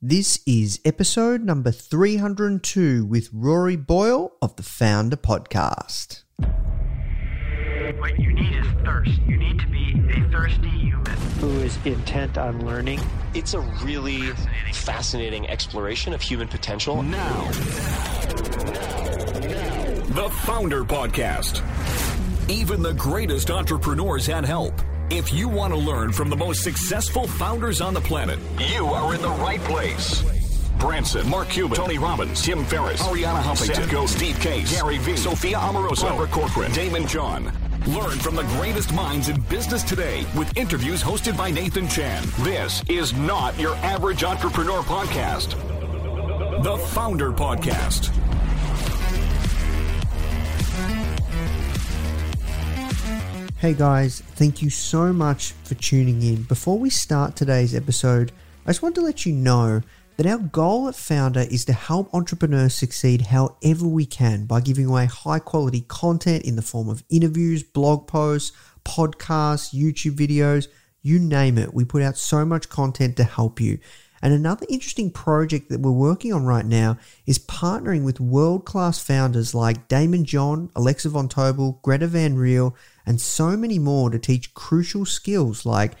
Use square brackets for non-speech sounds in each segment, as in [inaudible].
This is episode number 302 with Rory Boyle of the Foundr Podcast. What you need is thirst. You need to be a thirsty human. who is intent on learning. It's a really fascinating exploration of human potential. Now. The Foundr Podcast. Even the greatest entrepreneurs had help. If you want to learn from the most successful founders on the planet, you are in the right place. Branson, Mark Cuban, Tony Robbins, Tim Ferriss, Arianna Huffington, Seth Steve Case, Gary Vee, Sophia Amoruso, Barbara Corcoran, Daymond John. Learn from the greatest minds in business today with interviews hosted by Nathan Chan. This is not your average entrepreneur podcast. The Foundr Podcast. Hey guys, thank you so much for tuning in. Before we start today's episode, I just want to let you know that our goal at Foundr is to help entrepreneurs succeed however we can by giving away high quality content in the form of interviews, blog posts, podcasts, YouTube videos, you name it. We put out so much content to help you. And another interesting project that we're working on right now is partnering with world class founders like Daymond John, Alexa Von Tobel, Greta Van Riel, and so many more to teach crucial skills like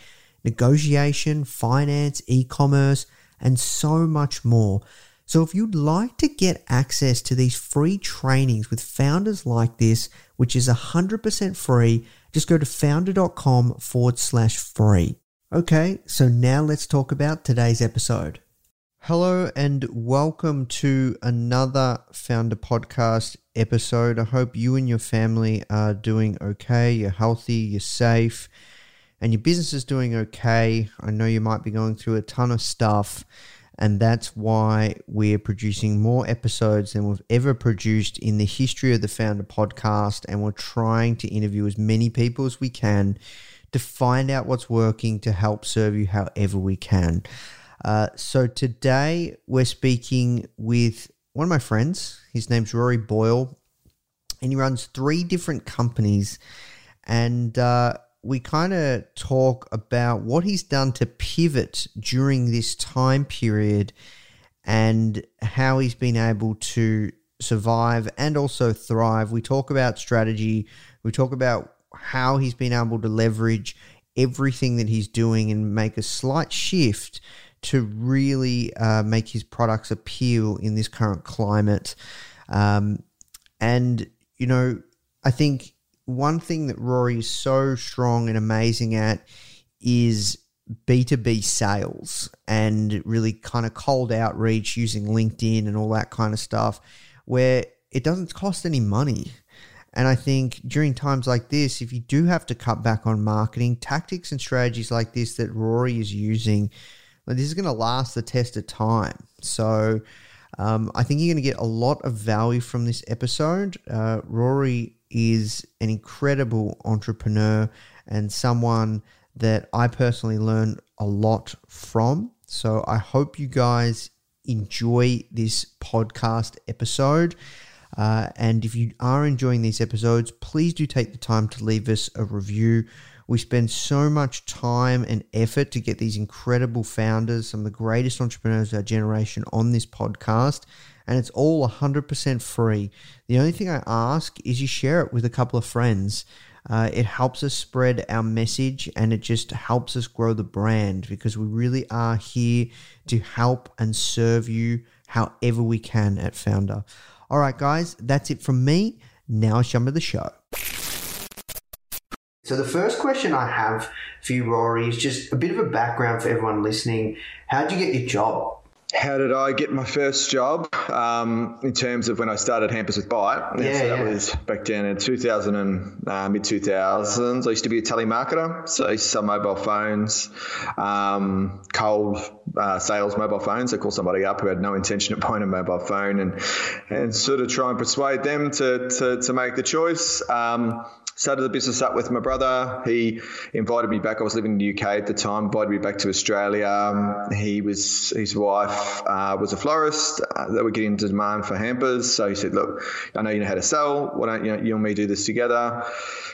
negotiation, finance, e commerce, and so much more. So, if you'd like to get access to these free trainings with founders like this, which is 100% free, just go to foundr.com forward slash free. Okay, so now let's talk about today's episode. Hello and welcome to another Foundr Podcast episode. I hope you and your family are doing okay, you're healthy, you're safe, and your business is doing okay. I know you might be going through a ton of stuff, and that's why we're producing more episodes than we've ever produced in the history of the Foundr Podcast, and we're trying to interview as many people as we can to find out what's working to help serve you however we can. Uh, so today we're speaking with one of my friends. His name's Rory Boyle, and he runs three different companies. And uh, we kind of talk about what he's done to pivot during this time period and how he's been able to survive and also thrive. We talk about strategy, we talk about how he's been able to leverage everything that he's doing and make a slight shift to really uh, make his products appeal in this current climate. Um, and, you know, I think one thing that Rory is so strong and amazing at is B2B sales and really kind of cold outreach using LinkedIn and all that kind of stuff, where it doesn't cost any money. And I think during times like this, if you do have to cut back on marketing, tactics and strategies like this that Rory is using, well, this is going to last the test of time. So um, I think you're going to get a lot of value from this episode. Uh, Rory is an incredible entrepreneur and someone that I personally learn a lot from. So I hope you guys enjoy this podcast episode. Uh, and if you are enjoying these episodes, please do take the time to leave us a review. We spend so much time and effort to get these incredible founders, some of the greatest entrepreneurs of our generation, on this podcast, and it's all 100% free. The only thing I ask is you share it with a couple of friends. Uh, it helps us spread our message and it just helps us grow the brand because we really are here to help and serve you however we can at Foundr. All right, guys, that's it from me. Now let's jump the show. So the first question I have for you, Rory, is just a bit of a background for everyone listening. How did you get your job? How did I get my first job um, in terms of when I started Hampers with Bite, Yeah, so that yeah. was back down in 2000 and uh, mid 2000s. I used to be a telemarketer, so I used to sell mobile phones, um, cold uh, sales mobile phones. I call somebody up who had no intention of buying a mobile phone and and sort of try and persuade them to to, to make the choice. Um, started the business up with my brother. He invited me back. I was living in the UK at the time. Invited me back to Australia. Um, he was his wife uh, was a florist. Uh, they were getting into demand for hampers, so he said, "Look, I know you know how to sell. Why don't you, you and me do this together?"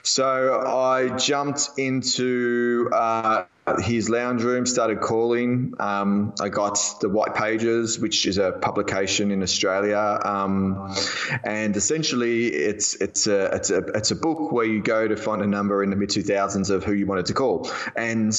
So I jumped into. Uh, his lounge room started calling. Um, I got the White Pages, which is a publication in Australia, um, and essentially it's it's a it's a it's a book where you go to find a number in the mid two thousands of who you wanted to call, and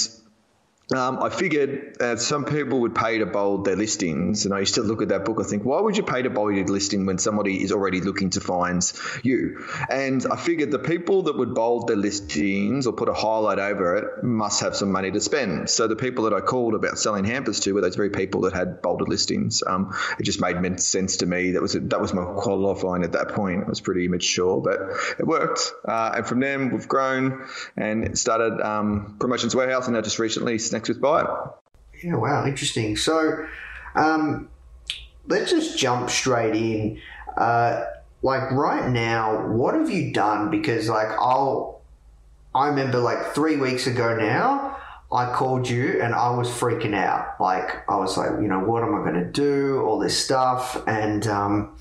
um, I figured that some people would pay to bold their listings, and I used to look at that book. I think, why would you pay to bold your listing when somebody is already looking to find you? And I figured the people that would bold their listings or put a highlight over it must have some money to spend. So the people that I called about selling hampers to were those very people that had bolded listings. Um, it just made sense to me. That was that was my qualifying at that point. It was pretty immature, but it worked. Uh, and from then we've grown and started um, Promotions Warehouse, and now just recently Snacks with Bite. Yeah, wow, interesting. So, um, let's just jump straight in. Uh, like right now, what have you done? Because like I'll, I remember like three weeks ago now, I called you and I was freaking out. Like I was like, you know, what am I going to do? All this stuff, and um,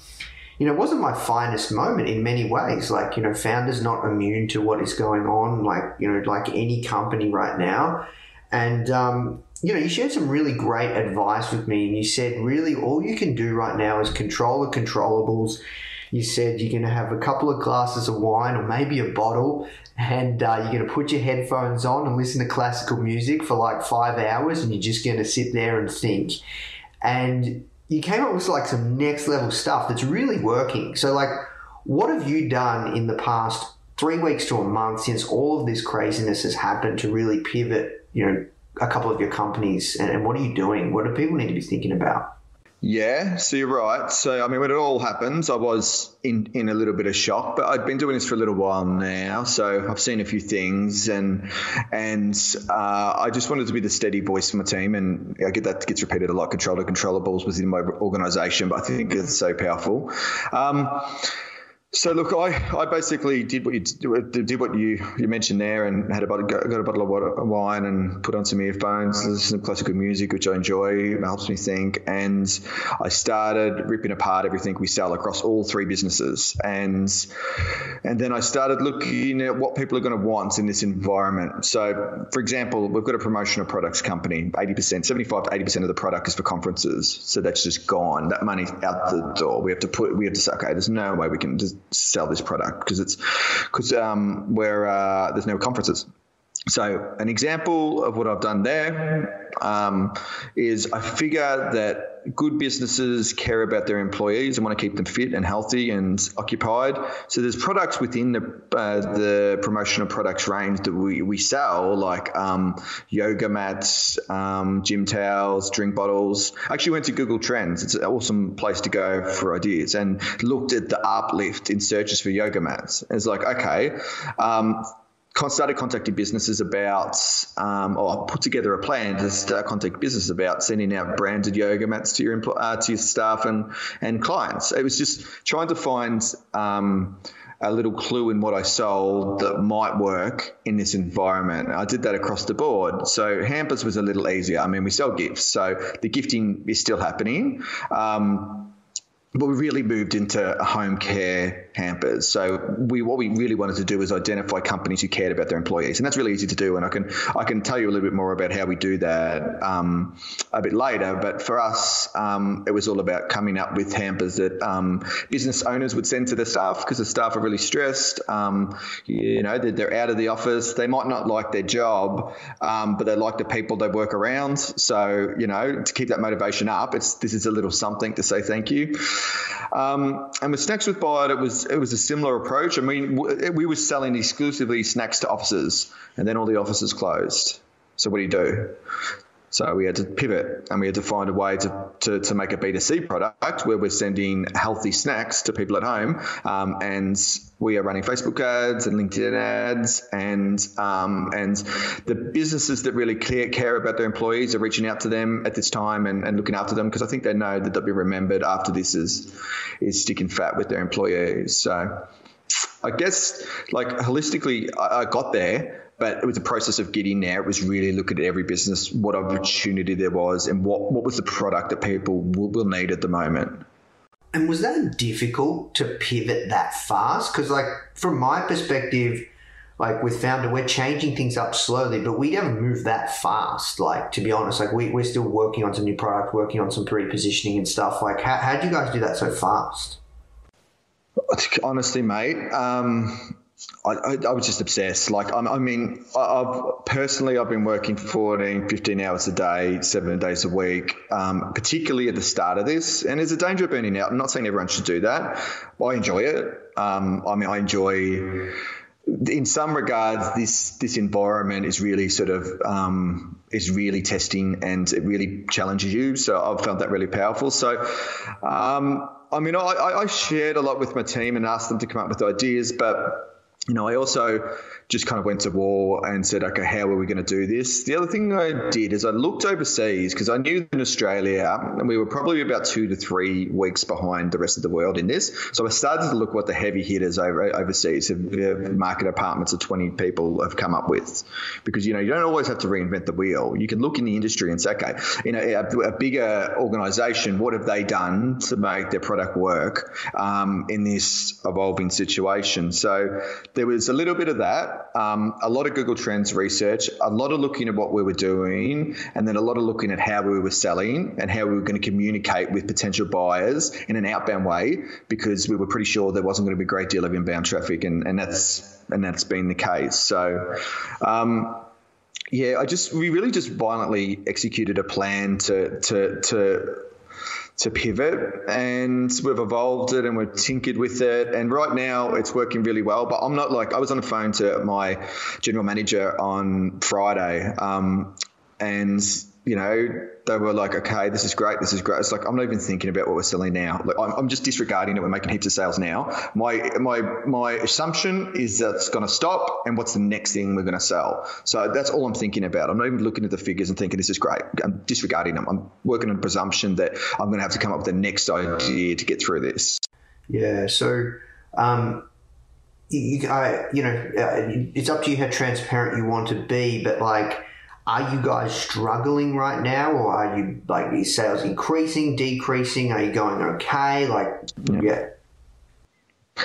you know, it wasn't my finest moment in many ways. Like you know, founders not immune to what is going on. Like you know, like any company right now. And, um, you know, you shared some really great advice with me. And you said, really, all you can do right now is control the controllables. You said you're going to have a couple of glasses of wine or maybe a bottle, and uh, you're going to put your headphones on and listen to classical music for like five hours, and you're just going to sit there and think. And you came up with like some next level stuff that's really working. So, like, what have you done in the past three weeks to a month since all of this craziness has happened to really pivot you know, a couple of your companies and, and what are you doing? What do people need to be thinking about? Yeah, so you're right. So I mean, when it all happens, I was in in a little bit of shock, but I'd been doing this for a little while now, so I've seen a few things, and and uh, I just wanted to be the steady voice for my team, and I get that gets repeated a lot. Control the controllables within my organisation, but I think it's so powerful. Um, so look, I, I basically did what you did what you, you mentioned there, and had a bottle, got a bottle of water, wine and put on some earphones, listen to classical music, which I enjoy. It helps me think, and I started ripping apart everything we sell across all three businesses, and and then I started looking at what people are going to want in this environment. So, for example, we've got a promotional products company. Eighty percent, seventy-five to eighty percent of the product is for conferences, so that's just gone. That money's out the door. We have to put. We have to say, okay, there's no way we can just sell this product because it's because um, where uh, there's no conferences. So an example of what I've done there um, is I figure that good businesses care about their employees and want to keep them fit and healthy and occupied. So there's products within the uh, the promotional products range that we, we sell, like um, yoga mats, um, gym towels, drink bottles. I actually went to Google Trends. It's an awesome place to go for ideas and looked at the uplift in searches for yoga mats. It's like, okay, um, started contacting businesses about, um, or put together a plan to start contact business about sending out branded yoga mats to your uh, to your staff and and clients. It was just trying to find. Um, a little clue in what I sold that might work in this environment. I did that across the board. So hampers was a little easier. I mean, we sell gifts, so the gifting is still happening. Um, but we really moved into home care hampers. So we what we really wanted to do was identify companies who cared about their employees, and that's really easy to do. And I can I can tell you a little bit more about how we do that um, a bit later. But for us, um, it was all about coming up with hampers that um, business owners would send to their staff because the staff are really stressed. Um, you know, they're, they're, out of the office. They might not like their job, um, but they like the people they work around. So you know, to keep that motivation up, it's this is a little something to say thank you. Um, and with Snacks with Bite, it was it was a similar approach. I mean, we were selling exclusively snacks to offices, and then all the offices closed. So what do you do? So we had to pivot, and we had to find a way to to, to make a B2C product where we're sending healthy snacks to people at home. Um, and we are running Facebook ads and LinkedIn ads, and um, and the businesses that really care, care about their employees are reaching out to them at this time and, and looking after them because I think they know that they'll be remembered after this is is sticking fat with their employees. So I guess like holistically, I, I got there but it was a process of getting there. It was really looking at every business, what opportunity there was, and what, what was the product that people will, will need at the moment. And was that difficult to pivot that fast? Because, like, from my perspective, like with founder we're changing things up slowly, but we never move that fast. Like, to be honest, like we, we're still working on some new product, working on some pre-positioning and stuff. Like, how, how'd you guys do that so fast? Honestly, mate, um, I, I, I, was just obsessed. Like, I, I mean, I've personally, I've been working 14, 15 hours a day, seven days a week, um, particularly at the start of this. And there's a danger of burning out. I'm not saying everyone should do that. I enjoy it. Um, I mean, I enjoy, in some regards, this this environment is really sort of um, is really testing and it really challenges you. So I've found that really powerful. So. Um, I mean, I, I shared a lot with my team and asked them to come up with ideas, but you know, I also just kind of went to war and said, okay, how are we going to do this? The other thing I did is I looked overseas because I knew in Australia and we were probably about two to three weeks behind the rest of the world in this. So I started to look what the heavy hitters over, overseas have, market apartments of 20 people have come up with. Because, you know, you don't always have to reinvent the wheel. You can look in the industry and say, okay, you know, a, a bigger organization, what have they done to make their product work um, in this evolving situation? So there was a little bit of that, um, a lot of Google Trends research, a lot of looking at what we were doing, and then a lot of looking at how we were selling and how we were going to communicate with potential buyers in an outbound way because we were pretty sure there wasn't going to be a great deal of inbound traffic, and, and that's and that's been the case. So. Um, yeah, I just we really just violently executed a plan to to to to pivot and we've evolved it and we've tinkered with it. And right now it's working really well but i'm not like i was on the phone to my general manager on friday um, and you know, they were like, okay, this is great, this is great. It's like I'm not even thinking about what we're selling now. Like I'm, I'm just disregarding it. We're making heaps of sales now. My my my assumption is that it's going to stop, and what's the next thing we're going to sell? So that's all I'm thinking about. I'm not even looking at the figures and thinking this is great. I'm disregarding them. I'm working on presumption that I'm going to have to come up with the next idea to get through this. Yeah. So. Um, you, I, you know, uh, it's up to you how transparent you want to be, but like, are you guys struggling right now, or are you like is sales increasing, decreasing? Are you going okay? Like, yeah. yeah.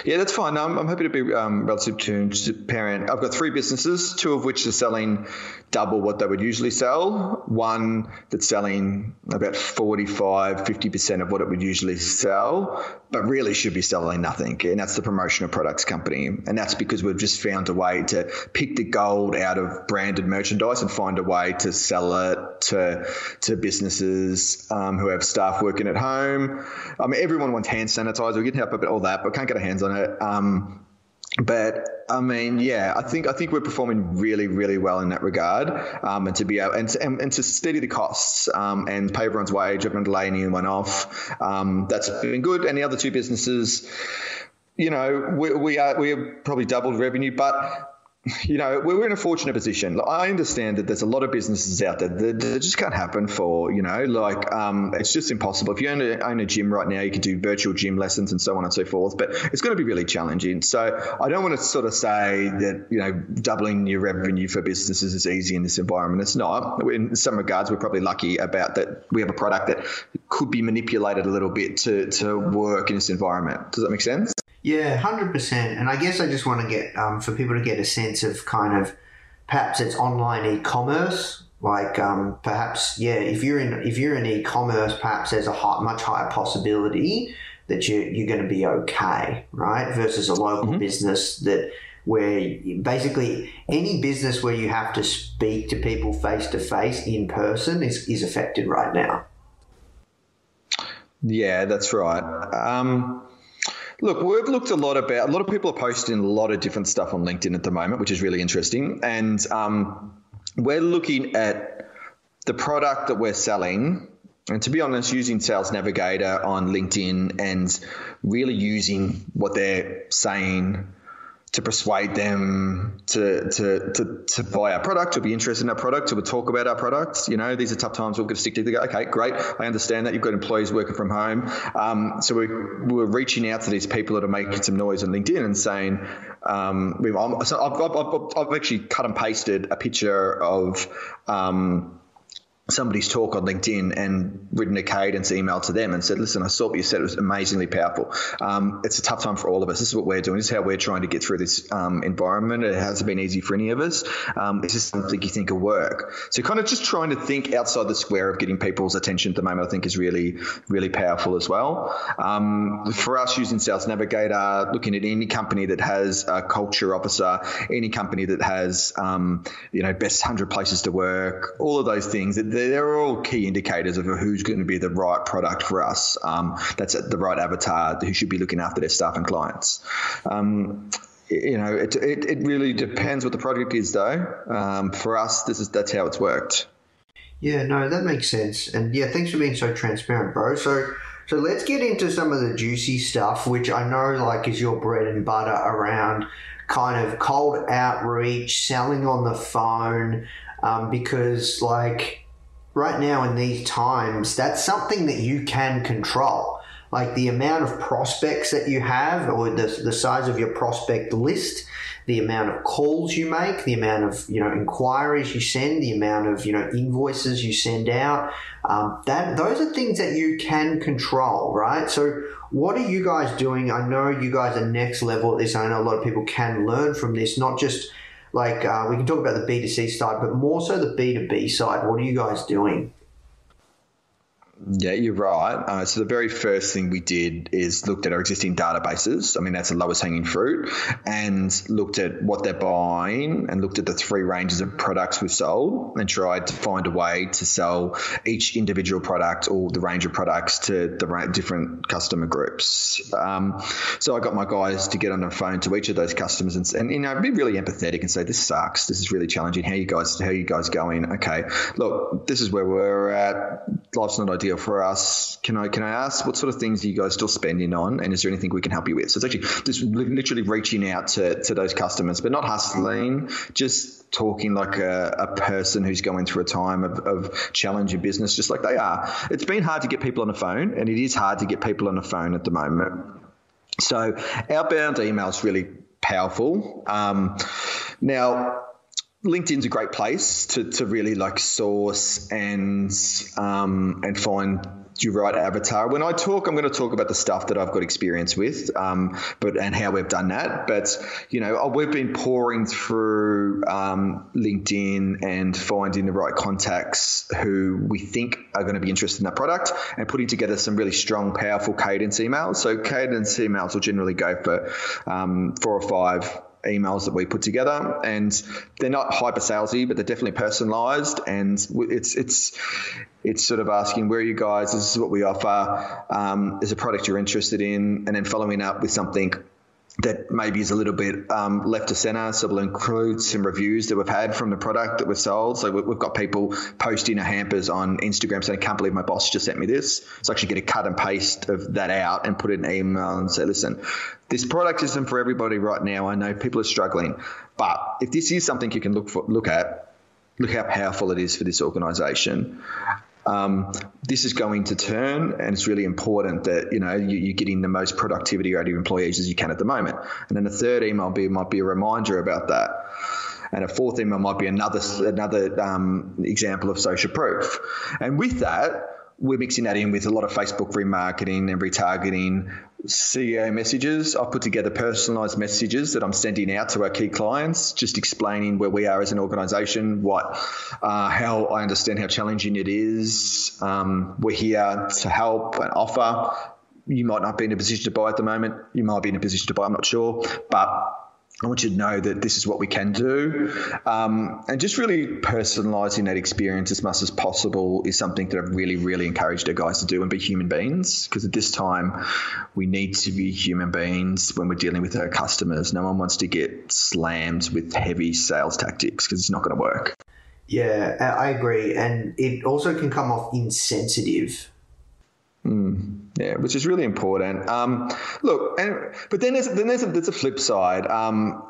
Yeah, that's fine. I'm, I'm happy to be um, relatively transparent. I've got three businesses, two of which are selling double what they would usually sell. One that's selling about 45, 50% of what it would usually sell, but really should be selling nothing. And that's the promotional products company. And that's because we've just found a way to pick the gold out of branded merchandise and find a way to sell it to, to businesses um, who have staff working at home. I mean, everyone wants hand sanitizer. We can help about all that, but can't get our hands on it. Um, but I mean, yeah, I think I think we're performing really, really well in that regard, um, and to be able and to, and, and to steady the costs um, and pay everyone's wage. Been laying in off. Um, that's been good. And the other two businesses, you know, we, we are we have probably doubled revenue, but you know, we're in a fortunate position. I understand that there's a lot of businesses out there that, that just can't happen for, you know, like um, it's just impossible. If you own a, own a, gym right now, you can do virtual gym lessons and so on and so forth, but it's going to be really challenging. So I don't want to sort of say that, you know, doubling your revenue for businesses is easy in this environment. It's not. In some regards, we're probably lucky about that we have a product that could be manipulated a little bit to, to work in this environment. Does that make sense? Yeah, hundred percent. And I guess I just want to get um, for people to get a sense of kind of perhaps it's online e-commerce. Like um, perhaps yeah, if you're in if you're in e-commerce, perhaps there's a high, much higher possibility that you you're going to be okay, right? Versus a local mm-hmm. business that where basically any business where you have to speak to people face to face in person is is affected right now. Yeah, that's right. Um, Look, we've looked a lot about. A lot of people are posting a lot of different stuff on LinkedIn at the moment, which is really interesting. And um, we're looking at the product that we're selling and to be honest, using Sales Navigator on LinkedIn and really using what they're saying to persuade them to, to, to, to buy our product, to be interested in our product, to talk about our products. You know, these are tough times. We're going to stick together. Okay, great. I understand that you've got employees working from home. Um, so we, we're reaching out to these people that are making some noise on LinkedIn and saying, um, so I've, I've, I've, actually cut and pasted a picture of, um, somebody's talk on LinkedIn and written a cadence email to them and said, listen, I saw what you said. It was amazingly powerful. Um, it's a tough time for all of us. This is what we're doing. This is how we're trying to get through this um, environment. It hasn't been easy for any of us. Um, is this something you think will work? So kind of just trying to think outside the square of getting people's attention at the moment, I think is really, really powerful as well. Um, for us using Sales Navigator, looking at any company that has a culture officer, any company that has, um, you know, best 100 places to work, all of those things, they're all key indicators of who's going to be the right product for us. Um, that's the right avatar who should be looking after their staff and clients. Um, you know, it, it, it, really depends what the product is, though. Um, for us, this is that's how it's worked. Yeah, no, that makes sense. And yeah, thanks for being so transparent, bro. So, so let's get into some of the juicy stuff, which I know like is your bread and butter around kind of cold outreach, selling on the phone, um, because like right now in these times, that's something that you can control. Like the amount of prospects that you have, or the, the size of your prospect list, the amount of calls you make, the amount of you know inquiries you send, the amount of you know invoices you send out. Um, that those are things that you can control, right? So, what are you guys doing? I know you guys are next level at this. I know a lot of people can learn from this, not just like uh, we can talk about the B2C side, but more so the B2B side. What are you guys doing? Yeah, you're right. Uh, so the very first thing we did is looked at our existing databases. I mean, that's the lowest hanging fruit, and looked at what they're buying, and looked at the three ranges of products we've sold, and tried to find a way to sell each individual product or the range of products to the different customer groups. Um, so I got my guys to get on the phone to each of those customers and, and you know be really empathetic and say, "This sucks. This is really challenging. How you guys? How you guys going? Okay, look, this is where we're at. Life's not ideal." For us. Can I can I ask what sort of things are you guys still spending on, and is there anything we can help you with? So it's actually just literally reaching out to, to those customers, but not hustling, just talking like a, a person who's going through a time of, of challenge in business, just like they are. It's been hard to get people on the phone, and it is hard to get people on the phone at the moment. So outbound email is really powerful. Um, now LinkedIn's a great place to, to really like source and um, and find your right avatar. When I talk, I'm going to talk about the stuff that I've got experience with, um, but and how we've done that. But you know, we've been pouring through um, LinkedIn and finding the right contacts who we think are going to be interested in that product, and putting together some really strong, powerful cadence emails. So cadence emails will generally go for um, four or five emails that we put together, and they're not hyper salesy, but they're definitely personalised. And it's it's it's sort of asking where are you guys? This is what we offer. Um, is a product you're interested in, and then following up with something that maybe is a little bit um, left to center. So we'll include some reviews that we've had from the product that we've sold. So we've got people posting a hampers on Instagram saying, I can't believe my boss just sent me this. So actually get a cut and paste of that out and put it in an email and say, listen, this product isn't for everybody right now. I know people are struggling, but if this is something you can look for, look at, look how powerful it is for this organization. Um, this is going to turn, and it's really important that you know you, are getting the most productivity out of your employees as you can at the moment. And then the third email be, might be a reminder about that. And a fourth email might be another another um, example of social proof. And with that, we're mixing that in with a lot of Facebook remarketing and retargeting, CEO messages. I've put together personalized messages that I'm sending out to our key clients, just explaining where we are as an organization, what, uh, how I understand how challenging it is. Um, we're here to help and offer. You might not be in a position to buy at the moment. You might be in a position to buy. I'm not sure, but I want you to know that this is what we can do. Um, and just really personalizing that experience as much as possible is something that I've really, really encouraged our guys to do and be human beings. Because at this time, we need to be human beings when we're dealing with our customers. No one wants to get slammed with heavy sales tactics because it's not going to work. Yeah, I agree, and it also can come off insensitive. Yeah, which is really important. Um, look, and but then there's then there's a, there's a flip side. Um,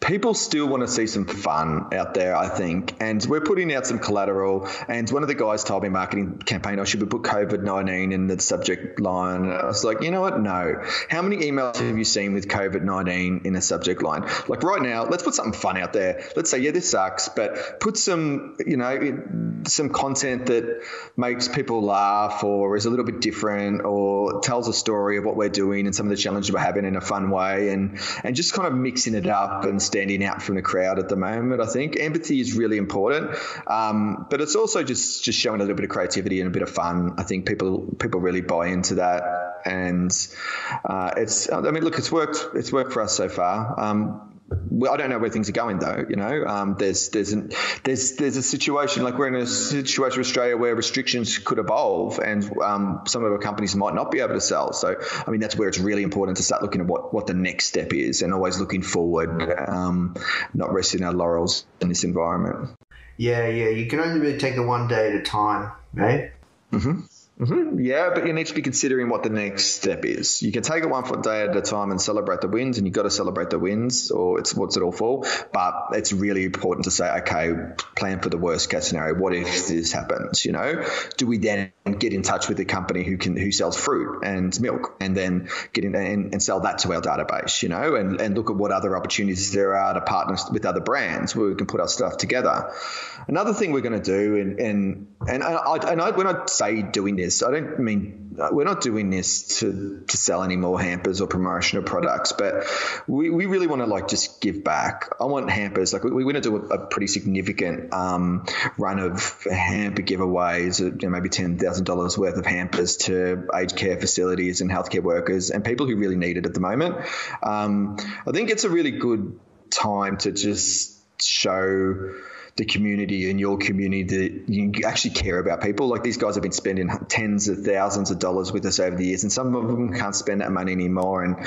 people still want to see some fun out there, I think, and we're putting out some collateral. And one of the guys told me marketing campaign, "Oh, should we put COVID nineteen in the subject line?" And I was like, you know what? No. How many emails have you seen with COVID nineteen in a subject line? Like right now, let's put something fun out there. Let's say, yeah, this sucks, but put some, you know, some content that makes people laugh or is a little bit different or tells a story of what we're doing and some of the challenges we're having in a fun way and and just kind of mixing it up and standing out from the crowd at the moment. I think empathy is really important, um, but it's also just just showing a little bit of creativity and a bit of fun. I think people people really buy into that, and uh, it's I mean, look, it's worked it's worked for us so far. Um, I don't know where things are going though. You know, um, there's there's an, there's there's a situation like we're in a situation in Australia where restrictions could evolve, and um, some of our companies might not be able to sell. So, I mean, that's where it's really important to start looking at what what the next step is, and always looking forward, um, not resting our laurels in this environment. Yeah, yeah. You can only really take it one day at a time, right? Hmm Yeah, but you need to be considering what the next step is. You can take it one foot day at a time and celebrate the wins, and you've got to celebrate the wins, or it's what's it all for. But it's really important to say, okay, plan for the worst case scenario. What if this happens? You know, do we then get in touch with the company who can who sells fruit and milk, and then get in and, and sell that to our database? You know, and and look at what other opportunities there are to partner with other brands where we can put our stuff together. Another thing we're going to do, and and and I, and I, when I say doing this, I don't mean we're not doing this to to sell any more hampers or promotional products, but we, we really want to like just give back. I want hampers like we, we want to do a, a pretty significant um, run of hamper giveaways, you know, maybe ten thousand dollars worth of hampers to aged care facilities and healthcare workers and people who really need it at the moment. Um, I think it's a really good time to just show the community and your community that you actually care about people. Like these guys have been spending tens of thousands of dollars with us over the years, and some of them can't spend that money anymore, and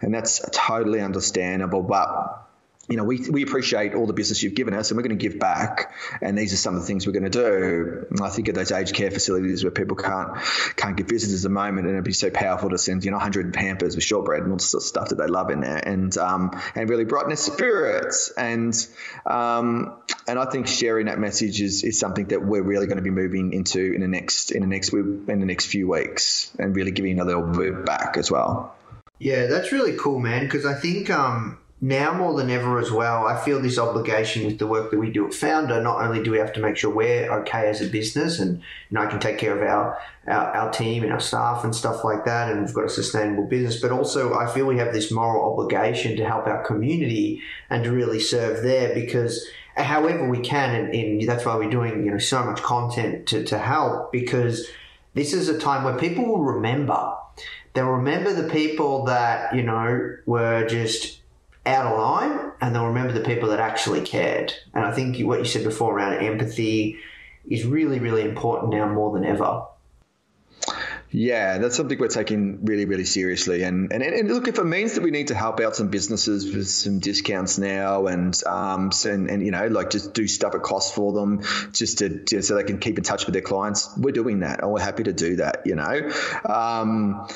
and that's totally understandable. But you know, we, we appreciate all the business you've given us and we're going to give back. And these are some of the things we're going to do. And I think of those aged care facilities where people can't can't get visitors at the moment and it'd be so powerful to send, you know, 100 Pampers with shortbread and all the sort of stuff that they love in there and um, and really brighten their spirits. And um, and I think sharing that message is, is something that we're really going to be moving into in the next in the next in the next few weeks and really giving a little bit back as well. Yeah, that's really cool, man. Because I think um, now more than ever as well, I feel this obligation with the work that we do at Foundr. Not only do we have to make sure we're okay as a business, and you know I can take care of our, our our team and our staff and stuff like that, and we've got a sustainable business. But also, I feel we have this moral obligation to help our community and to really serve there because. However, we can, and, and that's why we're doing you know so much content to, to help because this is a time where people will remember. They'll remember the people that you know were just out of line and they'll remember the people that actually cared. And I think what you said before around empathy is really, really important now more than ever. Yeah, that's something we're taking really, really seriously. And, and and look, if it means that we need to help out some businesses with some discounts now, and um, and, and you know, like just do stuff at cost for them, just to just so they can keep in touch with their clients, we're doing that, and we're happy to do that. You know, um,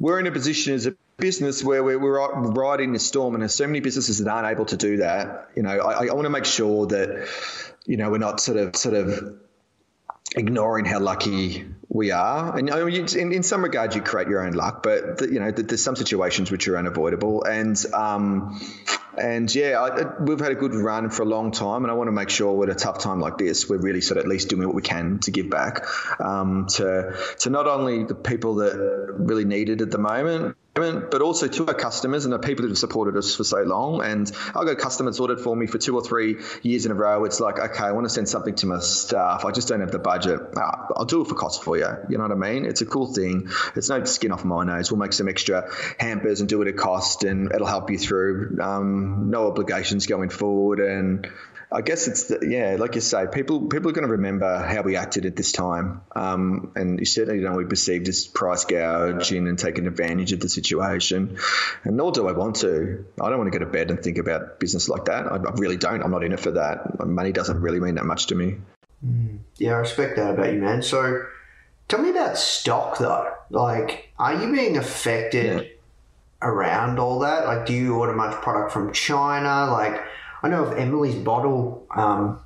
we're in a position as a business where we're, we're riding the storm, and there's so many businesses that aren't able to do that. You know, I, I want to make sure that you know we're not sort of sort of ignoring how lucky we are. And I mean, in, in some regards, you create your own luck, but the, you know, there's some situations which are unavoidable. And um, and yeah, I, we've had a good run for a long time, and I want to make sure at a tough time like this, we're really sort of at least doing what we can to give back um, to to not only the people that really need it at the moment, but also to our customers and the people that have supported us for so long. And I'll go customers ordered for me for two or three years in a row. It's like, okay, I want to send something to my staff. I just don't have the budget. Ah, I'll do it for cost for you. You know what I mean? It's a cool thing. It's no skin off my nose. We'll make some extra hampers and do it at cost, and it'll help you through. Um, no obligations going forward, and I guess it's the, yeah, like you say, people people are going to remember how we acted at this time, um, and you certainly don't want to be perceived as price gouging and taking advantage of the situation. And nor do I want to. I don't want to go to bed and think about business like that. I, I really don't. I'm not in it for that. Money doesn't really mean that much to me. Yeah, I respect that about you, man. So, tell me about stock though. Like, are you being affected Yeah. around all that? Like, do you order much product from China? Like, I know of Emily's Bottle, um,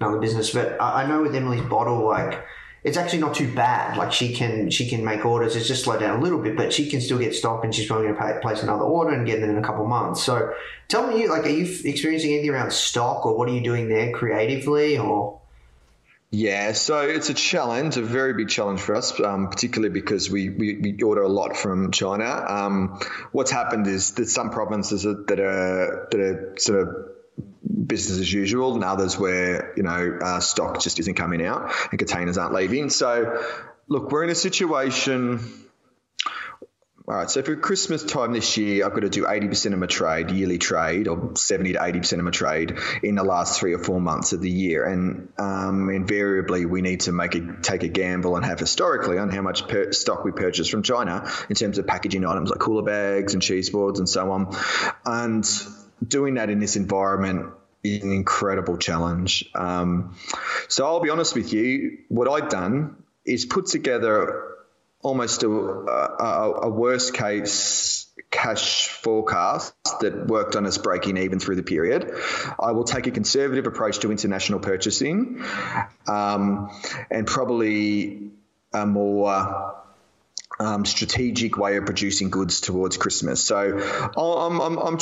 another business, but I, know with Emily's Bottle, like, it's actually not too bad. Like, she can she can make orders. It's just slowed down a little bit, but she can still get stock, and she's probably going to place another order and get it in a couple months. So, tell me, like, are you experiencing anything around stock, or what are you doing there creatively, or? Yeah, so it's a challenge, a very big challenge for us, um, particularly because we, we, we order a lot from China. Um, what's happened is that some provinces that are that are sort of business as usual, and others where you know uh, stock just isn't coming out and containers aren't leaving. So, look, we're in a situation. All right, so for Christmas time this year, I've got to do 80% of my trade, yearly trade, or 70 to 80% of my trade in the last three or four months of the year. And um, invariably, we need to make a, take a gamble and have historically on how much per- stock we purchase from China in terms of packaging items like cooler bags and cheese boards and so on. And doing that in this environment is an incredible challenge. Um, so I'll be honest with you, what I've done is put together almost a, a, a worst case cash forecast that worked on us breaking even through the period. I will take a conservative approach to international purchasing um, and probably a more um, strategic way of producing goods towards Christmas. So I'm, I'm, I'm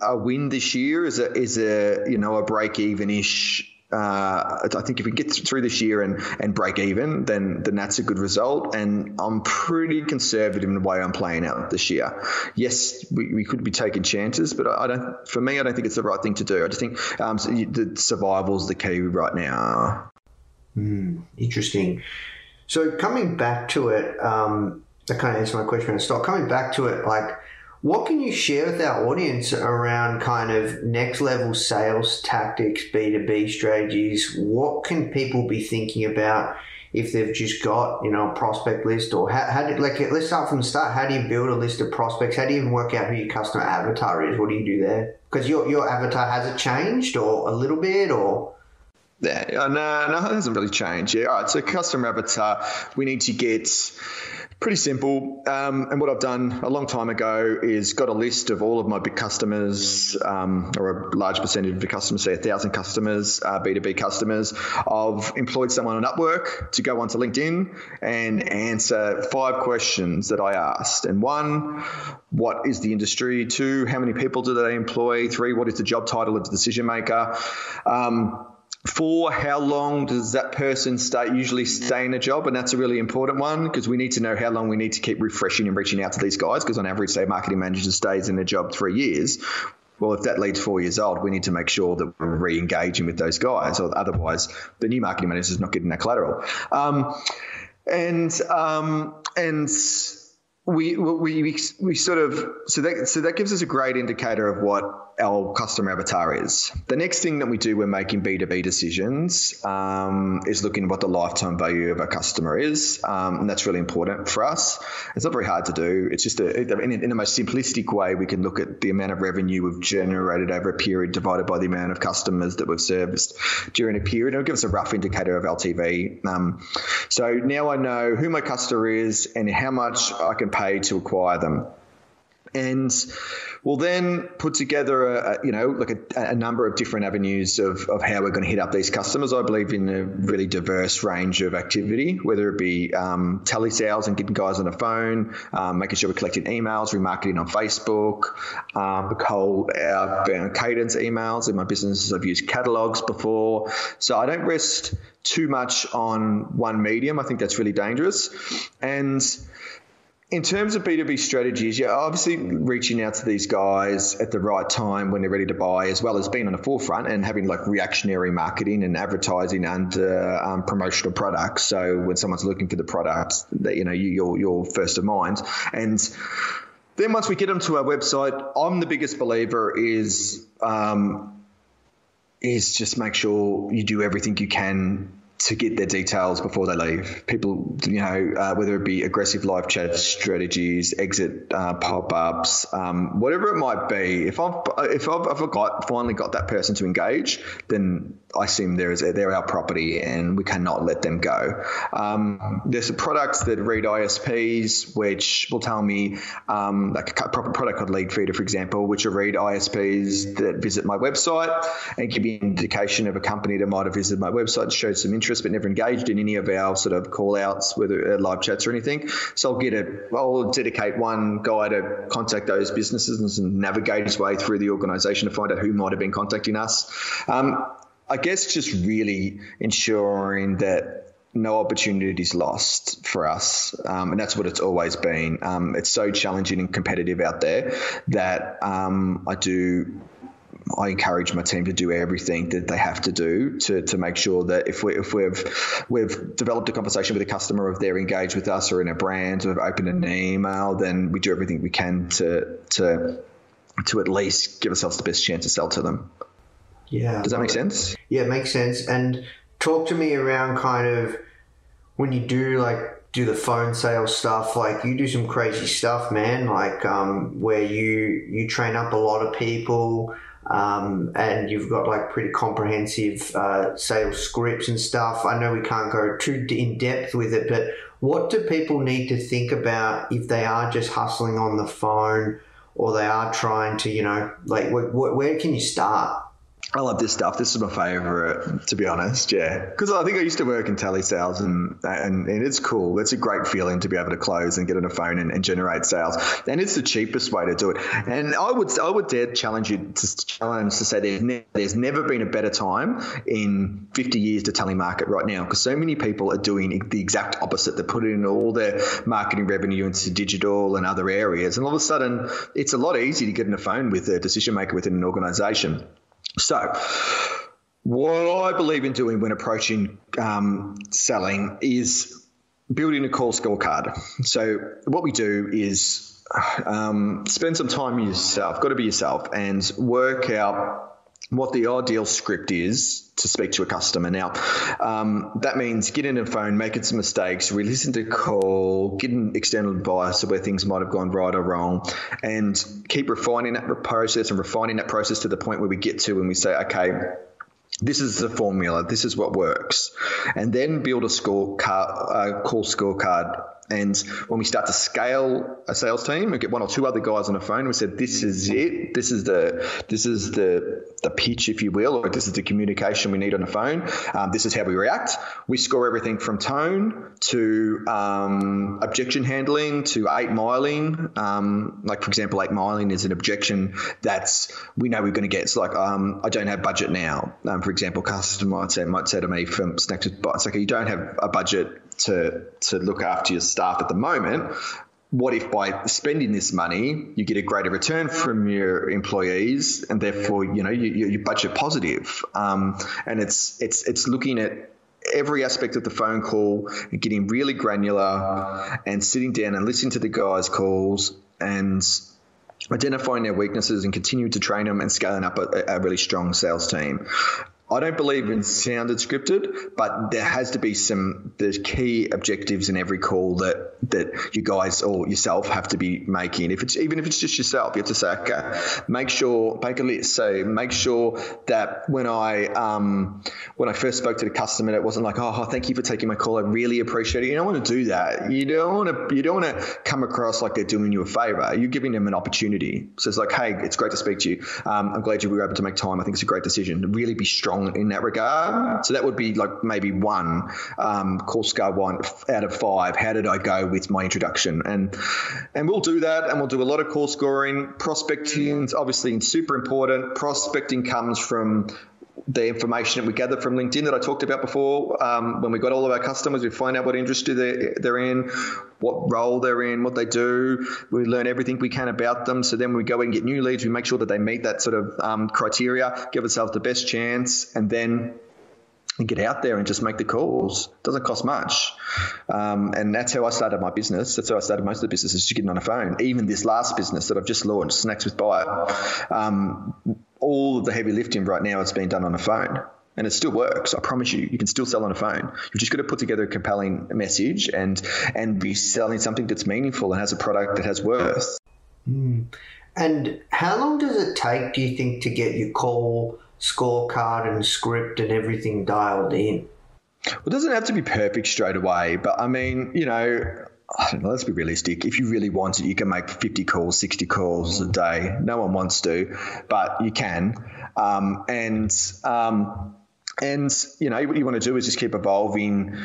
a win this year as a, as a you know a break even ish. Uh, I think if we get through this year and, and break even, then then that's a good result. And I'm pretty conservative in the way I'm playing out this year. Yes, we, we could be taking chances, but I, I don't. For me, I don't think it's the right thing to do. I just think um, the survival is the key right now. Interesting. So coming back to it, um, that kind of answered my question around stock. Coming back to it, like, what can you share with our audience around kind of next level sales tactics, B two B strategies? What can people be thinking about if they've just got you know a prospect list, or how, how do, like let's start from the start. How do you build a list of prospects? How do you even work out who your customer avatar is? What do you do there? Because your your avatar has it changed or a little bit or Yeah, uh, no, no, it hasn't really changed. Yeah, all right. So customer avatar, we need to get pretty simple. Um, and what I've done a long time ago is got a list of all of my big customers, um, or a large percentage of the customers, say a thousand customers, uh, B2B customers. I've employed someone on Upwork to go onto LinkedIn and answer five questions that I asked. And one, what is the industry? Two, how many people do they employ? Three, what is the job title of the decision maker? Um, Four, how long does that person usually stay in a job? And that's a really important one because we need to know how long we need to keep refreshing and reaching out to these guys because on average, say marketing manager stays in a job three years. Well, if that leads four years old, we need to make sure that we're re-engaging with those guys, or otherwise, the new marketing manager is not getting that collateral. Um, and um, and we, we we we sort of so that so that gives us a great indicator of what our customer avatar is. The next thing that we do when making B two B decisions um, is looking at what the lifetime value of a customer is, um, and that's really important for us. It's not very hard to do. It's just a in, in the most simplistic way we can look at the amount of revenue we've generated over a period divided by the amount of customers that we've serviced during a period. It'll give us a rough indicator of LTV. Um, so now I know who my customer is and how much I can pay to acquire them. And we'll then put together, a, you know, like a, a, number of different avenues of, of how we're going to hit up these customers. I believe in a really diverse range of activity, whether it be um, telesales and getting guys on the phone, um, making sure we're collecting emails, remarketing on Facebook, um, cold outbound cadence emails. In my businesses, I've used catalogs before. So I don't rest too much on one medium. I think that's really dangerous. And in terms of B2B strategies, yeah, obviously reaching out to these guys at the right time when they're ready to buy, as well as being on the forefront and having like reactionary marketing and advertising under um, promotional products. So when someone's looking for the products, that you know you, you're you're first of mind. And then once we get them to our website, I'm the biggest believer is. Um, is just make sure you do everything you can to get their details before they leave. People, you know, uh, whether it be aggressive live chat strategies, exit uh, pop ups, um, whatever it might be. If I've if I've, if I've got finally got that person to engage, then I assume there is they're our property and we cannot let them go. Um, there's products that read ISPs, which will tell me um, like a proper product called Leadfeeder, for example, which will read ISPs that visit my website and give me an indication of a company that might have visited my website, showed some interest but never engaged in any of our sort of call outs, whether uh, live chats or anything. So I'll get a, I'll dedicate one guy to contact those businesses and navigate his way through the organization to find out who might have been contacting us. Um, I guess just really ensuring that no opportunity is lost for us. Um, and that's what it's always been. Um, it's so challenging and competitive out there that um, I do. I encourage my team to do everything that they have to do to, to make sure that if we if we've we've developed a conversation with a customer, if they're engaged with us or in a brand, or have opened an email, then we do everything we can to to to at least give ourselves the best chance to sell to them. Yeah. Does that make sense? Yeah, it makes sense. And talk to me around kind of when you do like do the phone sales stuff, like you do some crazy stuff, man. Like um, where you you train up a lot of people. Um, and you've got like pretty comprehensive uh, sales scripts and stuff. I know we can't go too in depth with it, but what do people need to think about if they are just hustling on the phone or they are trying to, you know, like wh- wh- where can you start? I love this stuff. This is my favorite, to be honest. Yeah, because I think I used to work in telesales, and, and and it's cool. It's a great feeling to be able to close and get on a phone and, and generate sales, and it's the cheapest way to do it. And I would I would dare challenge you to challenge to say there's ne- there's never been a better time in 50 years to telemarket right now because so many people are doing the exact opposite. They're putting all their marketing revenue into digital and other areas, and all of a sudden it's a lot easier to get on a phone with a decision maker within an organization. So, what I believe in doing when approaching um, selling is building a call scorecard. So, what we do is um, spend some time yourself, got to be yourself, and work out what the ideal script is to speak to a customer. Now, um, that means getting a phone, making some mistakes, re listen to call, getting external advice of where things might have gone right or wrong, and keep refining that process and refining that process to the point where we get to when we say, okay, this is the formula. This is what works, and then build a score card, uh, call scorecard and when we start to scale a sales team, we get one or two other guys on the phone. We said, "This is it. This is the this is the the pitch, if you will, or this is the communication we need on the phone. Um, this is how we react. We score everything from tone to um, objection handling to eight miling. Um, like for example, eight miling is an objection that's we know we're going to get. It's like um, I don't have budget now. Um, for example, customer might say might say to me from Snacks Bites, like you don't have a budget to to look after your staff at the moment what if by spending this money you get a greater return from your employees and therefore you know you, you budget positive? Um, and it's it's it's looking at every aspect of the phone call and getting really granular and sitting down and listening to the guys calls and identifying their weaknesses and continuing to train them and scaling up a, a really strong sales team I don't believe in sounded scripted, but there has to be some the key objectives in every call that that you guys or yourself have to be making. If it's even if it's just yourself, you have to say, okay, make sure make a list. So make sure that when I um, when I first spoke to the customer, it wasn't like, oh, thank you for taking my call. I really appreciate it. You don't want to do that. You don't want to you don't want to come across like they're doing you a favor. You're giving them an opportunity. So it's like, hey, it's great to speak to you. Um, I'm glad you were able to make time. I think it's a great decision. Really be strong in that regard. So that would be like maybe one um, scar one out of five. How did I go with my introduction? And and we'll do that, and we'll do a lot of call scoring. Prospecting is obviously super important. Prospecting comes from the information that we gather from LinkedIn that I talked about before. Um, when we got all of our customers, we find out what industry they're, they're in, what role they're in, what they do. We learn everything we can about them. So then we go and get new leads, we make sure that they meet that sort of um, criteria, give ourselves the best chance, and then get out there and just make the calls. It doesn't cost much. Um, and that's how I started my business. That's how I started most of the businesses, just getting on a phone. Even this last business that I've just launched, Snacks with um, all of the heavy lifting right now is being done on a phone. And it still works. I promise you, you can still sell on a phone. You've just got to put together a compelling message and and be selling something that's meaningful and has a product that has worth. Hmm. And how long does it take, do you think, to get your call scorecard and script and everything dialed in? Well, it doesn't have to be perfect straight away, but I mean, you know, know, let's be realistic. If you really want it, you can make 50 calls, 60 calls a day. No one wants to, but you can. Um, and, um, and you know what you want to do is just keep evolving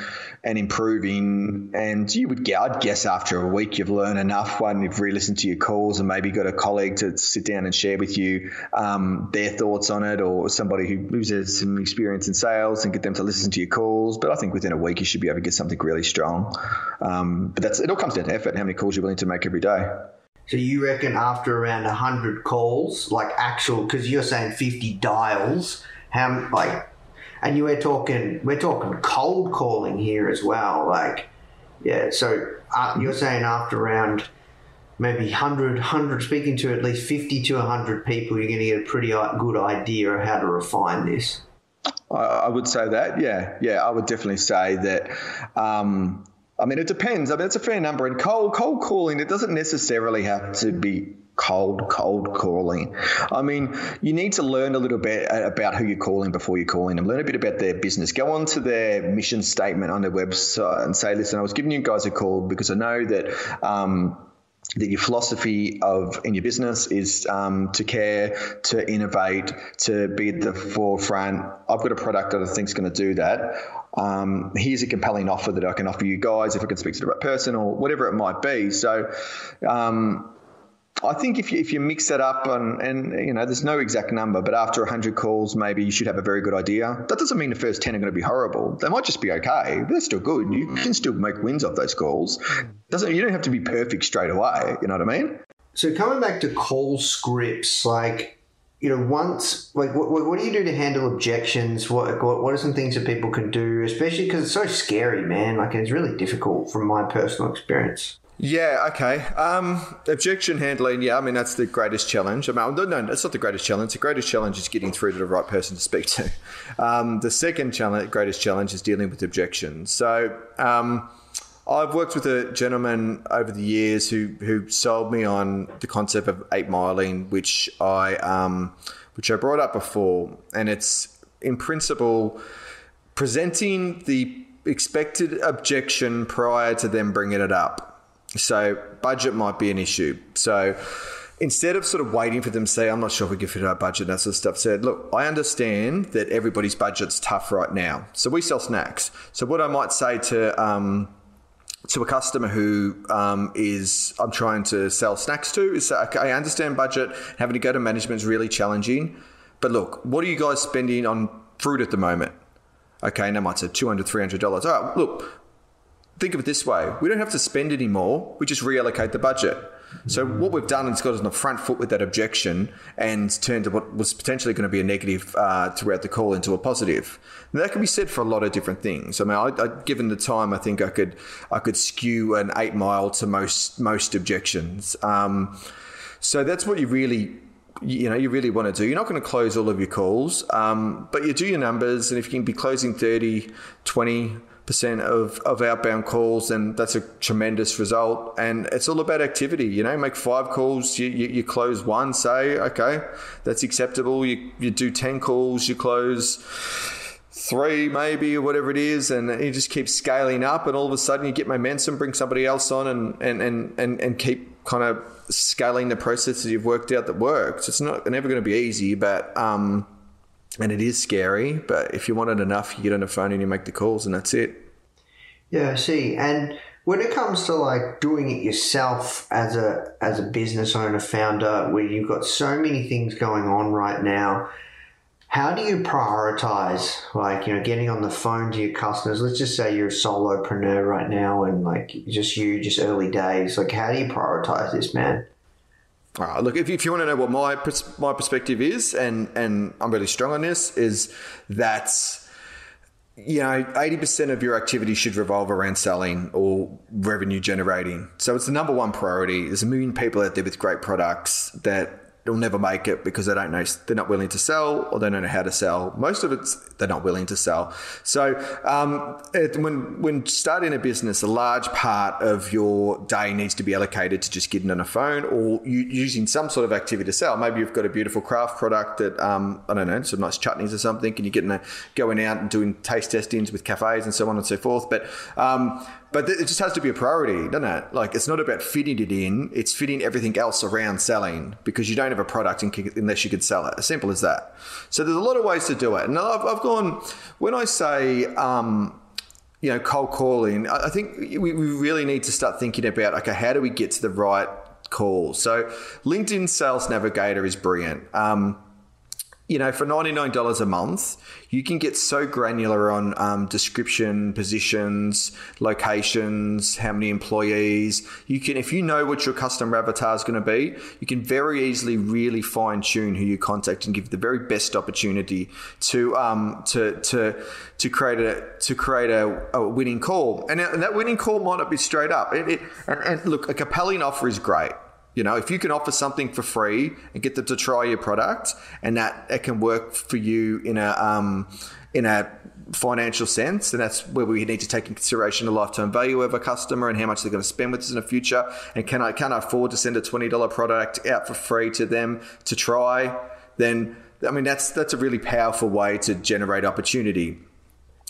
and improving. And you would I'd guess, after a week, you've learned enough. One, you've re-listened to your calls, and maybe got a colleague to sit down and share with you um, their thoughts on it, or somebody who has some experience in sales and get them to listen to your calls. But I think within a week, you should be able to get something really strong. Um, but that's it. All comes down to effort and how many calls you're willing to make every day. So you reckon after around 100 calls, like actual, because you're saying 50 dials, how, like, and you were talking, we're talking cold calling here as well. Like, yeah, so uh, you're saying after around maybe 100, 100, speaking to at least 50 to 100 people, you're going to get a pretty good idea of how to refine this. I, I would say that, yeah, yeah, I would definitely say that. Um, I mean, it depends. I mean, it's a fair number. And cold, cold calling, it doesn't necessarily have to be cold, cold calling. I mean, you need to learn a little bit about who you're calling before you're calling them. Learn a bit about their business. Go on to their mission statement on their website and say, listen, I was giving you guys a call because I know that. Um, that your philosophy of in your business is um, to care, to innovate, to be at the forefront. I've got a product that I think is going to do that. Um, here's a compelling offer that I can offer you guys if I can speak to the right person or whatever it might be. So. Um, I think if you, if you mix that up and, and you know there's no exact number, but after 100 calls, maybe you should have a very good idea. That doesn't mean the first 10 are going to be horrible. They might just be okay. But they're still good. You can still make wins off those calls. Doesn't you don't have to be perfect straight away. You know what I mean? So coming back to call scripts, like you know, once like what, what do you do to handle objections? What what, what are some things that people can do, especially because it's so scary, man? Like it's really difficult from my personal experience. Yeah, okay. Um, objection handling, yeah, I mean, that's the greatest challenge. I mean, no, no, that's not the greatest challenge. The greatest challenge is getting through to the right person to speak to. [laughs] Um, the second challenge, greatest challenge is dealing with objections. So, um, I've worked with a gentleman over the years who, who sold me on the concept of eight miling, which I, um, which I brought up before. And it's in principle presenting the expected objection prior to them bringing it up. So budget might be an issue. So instead of sort of waiting for them to say, I'm not sure if we can fit our budget, that sort of stuff, said, look, I understand that everybody's budget's tough right now. So we sell snacks. So what I might say to um, to a customer who um, is I'm trying to sell snacks to is okay, I understand budget, having to go to management is really challenging. But look, what are you guys spending on fruit at the moment? Okay, and I might say $200, $300. All right, look, think of it this way we don't have to spend any more we just reallocate the budget so what we've done is got us on the front foot with that objection and turned what was potentially going to be a negative uh, throughout the call into a positive. Now, that can be said for a lot of different things. I mean, I, I, given the time, I think I could I could skew an eight mile to most most objections. Um, so that's what you really you know you really want to do you're not going to close all of your calls um, but you do your numbers and if you can be closing 30 20 percent of, of outbound calls and that's a tremendous result. And it's all about activity you know make five calls you, you, you close one say okay that's acceptable. You, you do 10 calls you close three maybe or whatever it is and you just keep scaling up and all of a sudden you get momentum bring somebody else on and and and, and, and keep kind of scaling the process that you've worked out that works it's not never going to be easy but um and it is scary but if you want it enough you get on the phone and you make the calls and that's it Yeah, I see. And when it comes to like doing it yourself as a as a business owner, founder, where you've got so many things going on right now, how do you prioritize like, you know, getting on the phone to your customers? Let's just say you're a solopreneur right now and like just you, just early days. Like how do you prioritize this, man? Right, look, if, if you want to know what my pers- my perspective is, and and I'm really strong on this, is that you know, 80% of your activity should revolve around selling or revenue generating. So it's the number one priority. There's a million people out there with great products that will never make it because they don't know they're not willing to sell or they don't know how to sell. Most of it's they're not willing to sell. So um, it, when when starting a business, a large part of your day needs to be allocated to just getting on a phone or you, using some sort of activity to sell. Maybe you've got a beautiful craft product that um, I don't know, some nice chutneys or something, and you're getting a, going out and doing taste testings with cafes and so on and so forth. But um, but it just has to be a priority, doesn't it? Like it's not about fitting it in; it's fitting everything else around selling because you don't have a product unless you could sell it. As simple as that. So there's a lot of ways to do it, and I've, I've gone when I say. Um, you know, cold calling. I think we, we really need to start thinking about okay, how do we get to the right call? So, LinkedIn Sales Navigator is brilliant. Um, you know, for $99 a month, you can get so granular on um, description, positions, locations, how many employees. You can, if you know what your customer avatar is going to be, you can very easily really fine tune who you contact and give the very best opportunity to um, to to to create a to create a, a winning call. And, that winning call might not be straight up. It, it, and, and look, a compelling offer is great you know, if you can offer something for free and get them to try your product, and that it can work for you in a um, in a financial sense, and that's where we need to take in consideration the lifetime value of a customer and how much they're going to spend with us in the future. And can I can I afford to send a twenty dollar product out for free to them to try? Then I mean that's that's a really powerful way to generate opportunity.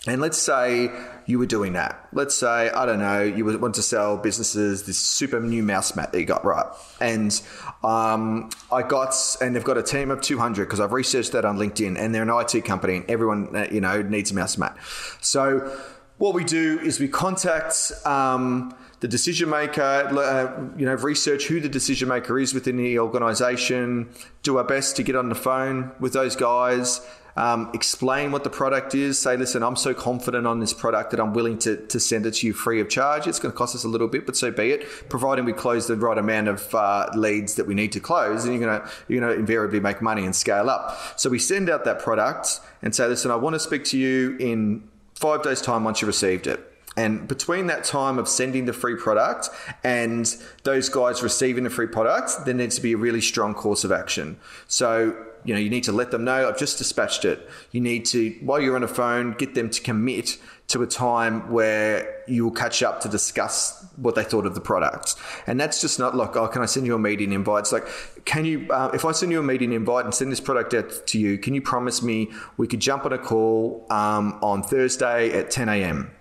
And let's say you were doing that. Let's say, I don't know, you want to sell businesses this super new mouse mat that you got, right? And um, I got, and they've got a team of 200 because I've researched that on LinkedIn and they're an IT company and everyone, uh, you know, needs a mouse mat. So what we do is we contact, um, the decision maker, uh, you know, research who the decision maker is within the organization, do our best to get on the phone with those guys, um, explain what the product is. Say, listen, I'm so confident on this product that I'm willing to, to send it to you free of charge. It's going to cost us a little bit, but so be it. Providing we close the right amount of uh, leads that we need to close, and you're going to you're going to invariably make money and scale up. So we send out that product and say, listen, I want to speak to you in five days' time once you received it. And between that time of sending the free product and those guys receiving the free product, there needs to be a really strong course of action. So you know, you need to let them know I've just dispatched it. You need to, while you're on a phone, get them to commit to a time where you will catch up to discuss what they thought of the product. And that's just not like, oh, can I send you a meeting invite? It's like, can you, uh, if I send you a meeting invite and send this product out to you, can you promise me we could jump on a call um, on Thursday at 10 a.m.?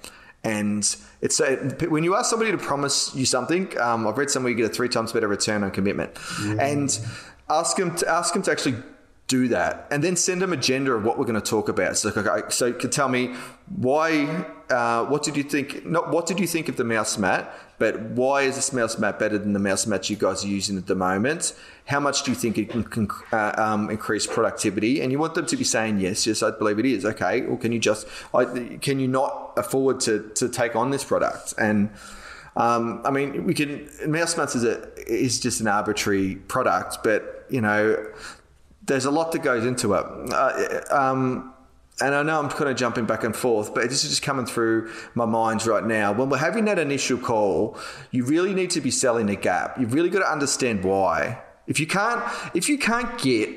And it's a, when you ask somebody to promise you something, um, I've read somewhere you get a three times better return on commitment. Mm. And ask them to ask them to actually do that and then send them agenda of what we're going to talk about. So okay, so you can tell me why uh, what did you think not what did you think of the mouse mat but why is this mouse mat better than the mouse mat you guys are using at the moment? How much do you think it can, can uh, um, increase productivity? And you want them to be saying yes yes i believe it is. Okay or can you just I, can you not afford to, to take on this product? And um, I mean, we can. Mouse mats is a is just an arbitrary product, but you know, there's a lot that goes into it. Uh, um, and I know I'm kind of jumping back and forth, but this is just coming through my mind right now. When we're having that initial call, you really need to be selling a gap. You've really got to understand why. If you can't, if you can't get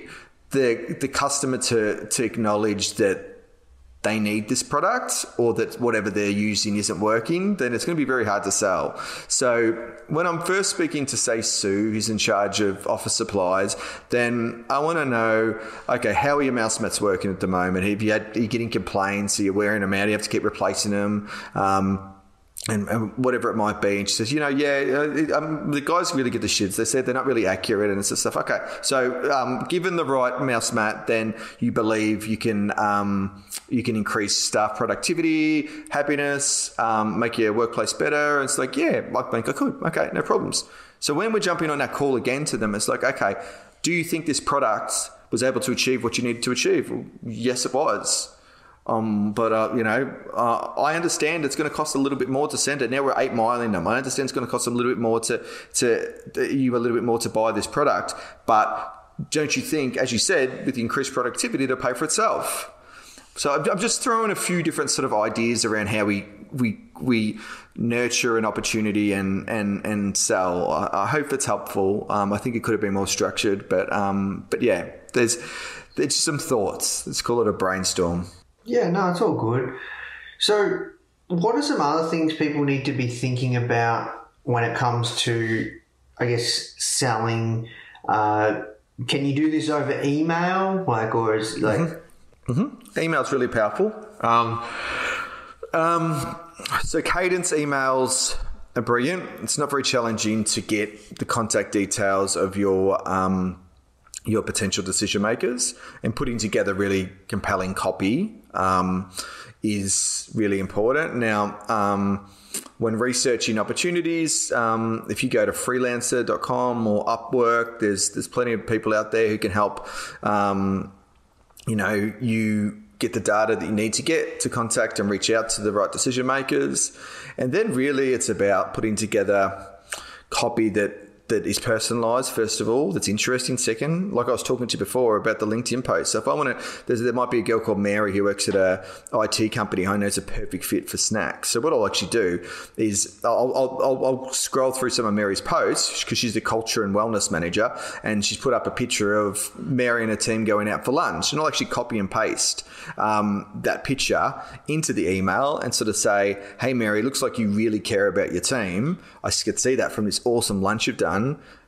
the the customer to to acknowledge that they need this product or that whatever they're using isn't working, then it's going to be very hard to sell. So when I'm first speaking to say Sue, who's in charge of office supplies, then I want to know, okay, how are your mouse mats working at the moment? Have you had, are you getting complaints? Are you wearing them out? Do you have to keep replacing them? Um, and, and, whatever it might be. And she says, you know, yeah, uh, um, the guys really get the shits. They said they're not really accurate and it's stuff. Okay, so um, given the right mouse mat, then you believe you can um, you can increase staff productivity, happiness, um, make your workplace better. And it's like, yeah, I think I could. Okay, no problems. So when we're jumping on that call again to them, it's like, okay, do you think this product was able to achieve what you needed to achieve? Well, yes, it was. Um, but uh, you know, uh, I understand it's going to cost a little bit more to send it. Now we're eight mile in them. I understand it's going to cost a little bit more to to you a little bit more to buy this product. But don't you think, as you said, with the increased productivity, to pay for itself? So I'm, I'm just throwing a few different sort of ideas around how we we we nurture an opportunity and and and sell. I, I hope it's helpful. Um, I think it could have been more structured, but um, but yeah, there's there's some thoughts. Let's call it a brainstorm. Yeah, no, it's all good. So, what are some other things people need to be thinking about when it comes to, I guess, selling? Uh, can you do this over email, like, or is like? Mm-hmm. Email's really powerful. Um, um, so cadence emails are brilliant. It's not very challenging to get the contact details of your um, your potential decision makers, and putting together really compelling copy um, is really important. Now, um, when researching opportunities, um, if you go to freelancer.com or Upwork, there's there's plenty of people out there who can help. Um, you know, you get the data that you need to get to contact and reach out to the right decision makers. And then really it's about putting together copy that that is personalized first of all that's interesting. Second like i was talking to you before about the linkedin post. So if i want to there might be a girl called mary who works at a it company. I know is a perfect fit for snacks. So what i'll actually do is i'll, I'll, I'll scroll through some of mary's posts because she's the culture and wellness manager and she's put up a picture of mary and her team going out for lunch. And i'll actually copy and paste um, that picture into the email and sort of say hey mary looks like you really care about your team. I could see that from this awesome lunch you've done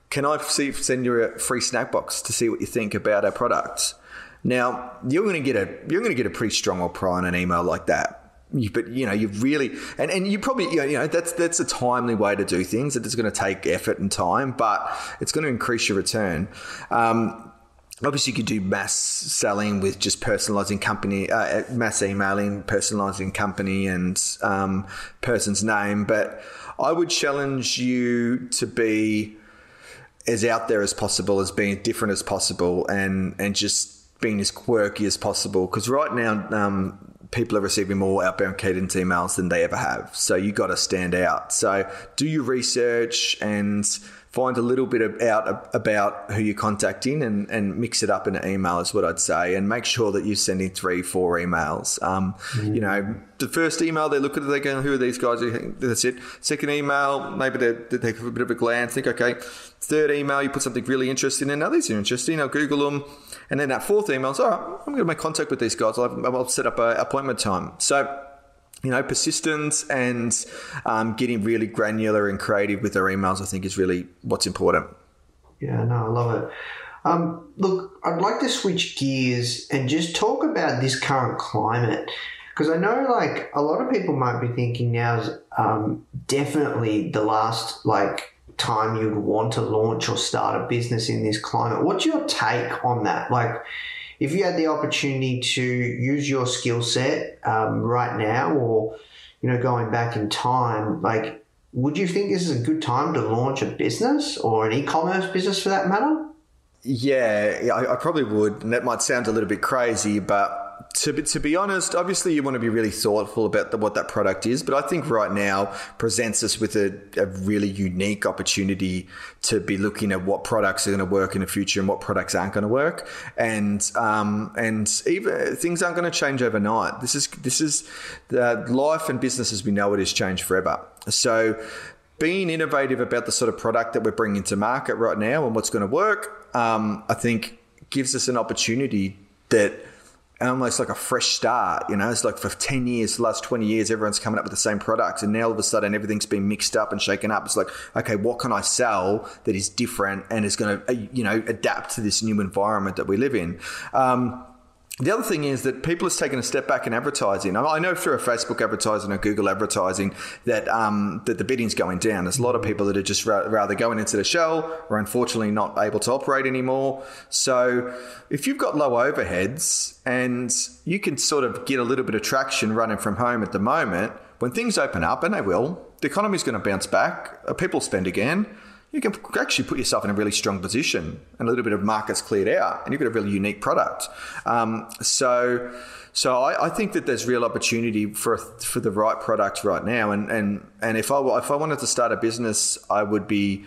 can I see, send you a free snack box to see what you think about our products? Now you're going to get a you're going to get a pretty strong reply on an email like that. You, but you know you really and, and you probably you know, you know that's that's a timely way to do things. It's going to take effort and time, but it's going to increase your return. Um, obviously you could do mass selling with just personalizing company uh, mass emailing personalizing company and um, person's name but i would challenge you to be as out there as possible as being different as possible and and just being as quirky as possible. Because right now um, people are receiving more outbound cadence emails than they ever have. So you got to stand out. So do your research and find a little bit out about who you're contacting and, and mix it up in an email is what I'd say and make sure that you're sending three, four emails. Um, mm. You know, the first email they look at it, they go, who are these guys? That's it. Second email, maybe they, they take a bit of a glance, think, okay. Third email, you put something really interesting in. Now these are interesting. I'll Google them. And then that fourth email is, all right, I'm going to make contact with these guys. I'll, I'll set up an appointment time. So you know, persistence and um, getting really granular and creative with their emails, I think, is really what's important. Yeah, no, I love it. Um, look, I'd like to switch gears and just talk about this current climate because I know, like, a lot of people might be thinking now is um, definitely the last like time you'd want to launch or start a business in this climate. What's your take on that? Like, if you had the opportunity to use your skill set um, right now or you know going back in time like would you think this is a good time to launch a business or an e-commerce business for that matter? Yeah I, I probably would. And that might sound a little bit crazy but to be, to be honest, obviously you want to be really thoughtful about the, what that product is, but I think right now presents us with a, a, really unique opportunity to be looking at what products are going to work in the future and what products aren't going to work, and um, and even things aren't going to change overnight. This is this is the life and business as we know it has changed forever. So being innovative about the sort of product that we're bringing to market right now and what's going to work, um, I think gives us an opportunity that almost like a fresh start. You know, it's like for 10 years, the last 20 years, everyone's coming up with the same products. And now all of a sudden everything's been mixed up and shaken up. It's like, okay, what can I sell that is different and is going to, uh, you know, adapt to this new environment that we live in? Um, the other thing is that people have taken a step back in advertising. I know through a Facebook advertising or Google advertising that um, that the bidding's going down. There's a lot of people that are just rather going into the shell or unfortunately not able to operate anymore. So if you've got low overheads and you can sort of get a little bit of traction running from home at the moment, when things open up, and they will, the economy's going to bounce back. Uh, people spend again you can actually put yourself in a really strong position and a little bit of markets cleared out and you've got a really unique product. Um, so, so I, I, think that there's real opportunity for for the right product right now. And and and if I if I wanted to start a business, I would be.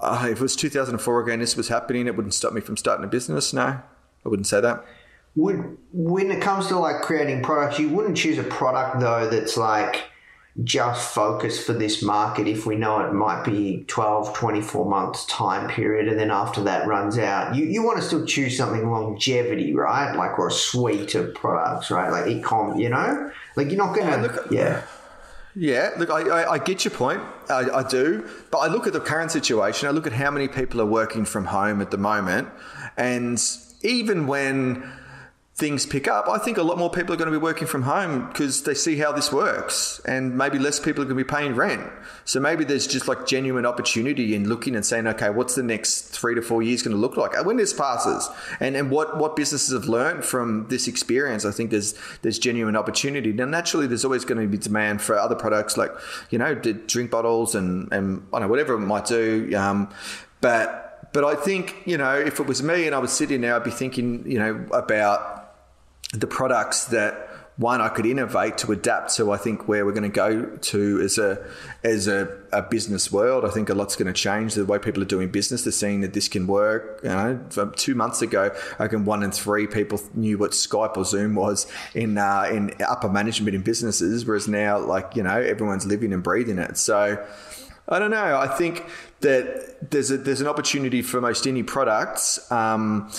Uh, if it was 2004 again, this was happening, it wouldn't stop me from starting a business. No, I wouldn't say that. would when it comes to like creating products, you wouldn't choose a product though that's like just focus for this market if we know it might be 12 24 months time period and then after that runs out you, you want to still choose something longevity right like or a suite of products right like ecom you know like you're not gonna Yeah, look- yeah Yeah, look, I, I, I get your point. I, I do. But I look at the current situation. I look at how many people are working from home at the moment. And even when things pick up, I think a lot more people are going to be working from home because they see how this works. And maybe less people are going to be paying rent. So maybe there's just like genuine opportunity in looking and saying, okay, what's the next three to four years going to look like when this passes? And and what, what businesses have learned from this experience, I think there's there's genuine opportunity. Now, naturally, there's always going to be demand for other products like, you know, drink bottles and, and I don't know, whatever it might do. Um, but but I think, you know, if it was me and I was sitting there, I'd be thinking, you know, about the products that one I could innovate to adapt to. I think where we're going to go to as a as a, a business world. I think a lot's going to change the way people are doing business. They're seeing that this can work. You know, two months ago, I reckon one in three people knew what Skype or Zoom was in uh, in upper management in businesses, whereas now, like you know, everyone's living and breathing it. So. I don't know. I think that there's a, there's an opportunity for most any products um,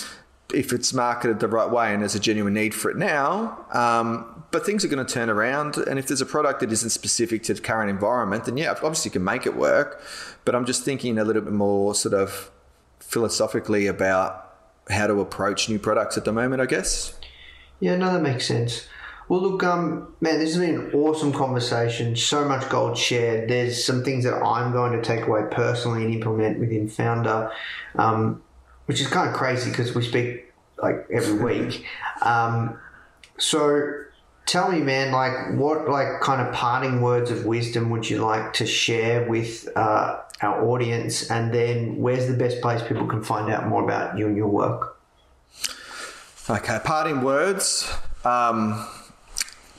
if it's marketed the right way and there's a genuine need for it now. Um, but things are going to turn around, and if there's a product that isn't specific to the current environment, then yeah, obviously you can make it work. But I'm just thinking a little bit more sort of philosophically about how to approach new products at the moment. I guess. Yeah, no, that makes sense. Well, look, um, man, this has been an awesome conversation. So much gold shared. There's some things that I'm going to take away personally and implement within Foundr, um, which is kind of crazy because we speak like every [laughs] week. Um, so, tell me, man, like what like kind of parting words of wisdom would you like to share with uh, our audience, and then where's the best place people can find out more about you and your work? Okay, parting words. Um,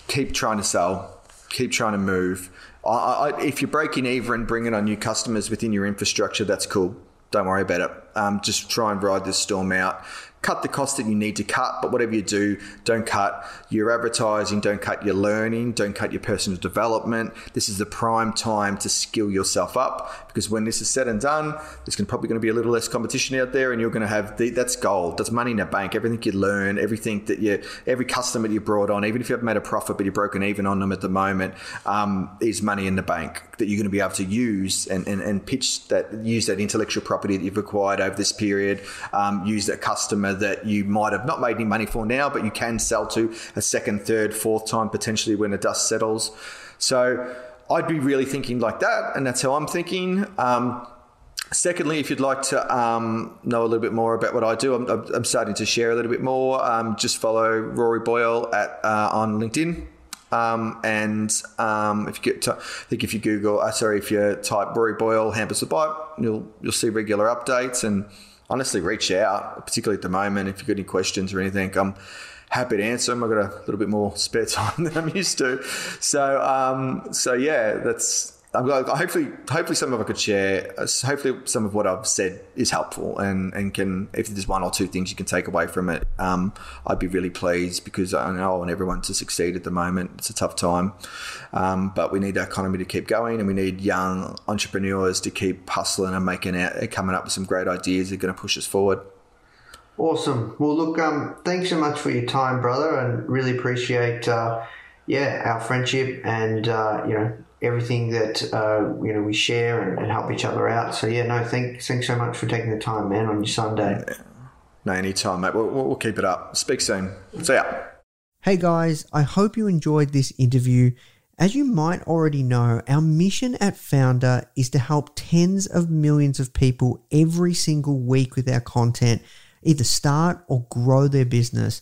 keep trying to sell. Keep trying to move. I, I, if you're breaking even and bringing on new customers within your infrastructure, that's cool. Don't worry about it. Um, just try and ride this storm out. Cut the cost that you need to cut, but whatever you do, don't cut your advertising, don't cut your learning, don't cut your personal development. This is the prime time to skill yourself up because when this is said and done, there's probably going to be a little less competition out there, and you're going to have the, that's gold, that's money in the bank. Everything you learn, everything that you, every customer you brought on, even if you haven't made a profit but you're broken even on them at the moment, um, is money in the bank that you're going to be able to use and, and, and pitch that, use that intellectual property that you've acquired over this period, um, use that customer that you might have not made any money for now, but you can sell to a second, third, fourth time potentially when the dust settles. So I'd be really thinking like that, and that's how I'm thinking. Um, Secondly, if you'd like to um, know a little bit more about what I do, I'm, I'm starting to share a little bit more. Um, just follow Rory Boyle at uh, on LinkedIn. Um, and um, if you get, to, I think if you Google, uh, sorry, if you type Rory Boyle Hampers With Bite, you'll you'll see regular updates. And honestly, reach out, particularly at the moment if you've got any questions or anything. I'm happy to answer them. I've got a little bit more spare [laughs] time than I'm used to. So um, so yeah, that's. Glad, hopefully, hopefully, some of I could share. uh, Hopefully, some of what I've said is helpful, and and can if there's one or two things you can take away from it, um, I'd be really pleased because I know I want everyone to succeed at the moment. It's a tough time, um, but we need the economy to keep going, and we need young entrepreneurs to keep hustling and making out, coming up with some great ideas that are going to push us forward. Awesome. Well, look, um, thanks so much for your time, brother, and really appreciate, uh, yeah, our friendship and uh, you know everything that uh, you know we share and, and help each other out. So yeah, no, thanks, thanks so much for taking the time, man, on your Sunday. No, anytime, mate. We'll, we'll we'll keep it up. Speak soon. See ya. Hey guys, I hope you enjoyed this interview. As you might already know, our mission at Foundr is to help tens of millions of people every single week with our content, either start or grow their business,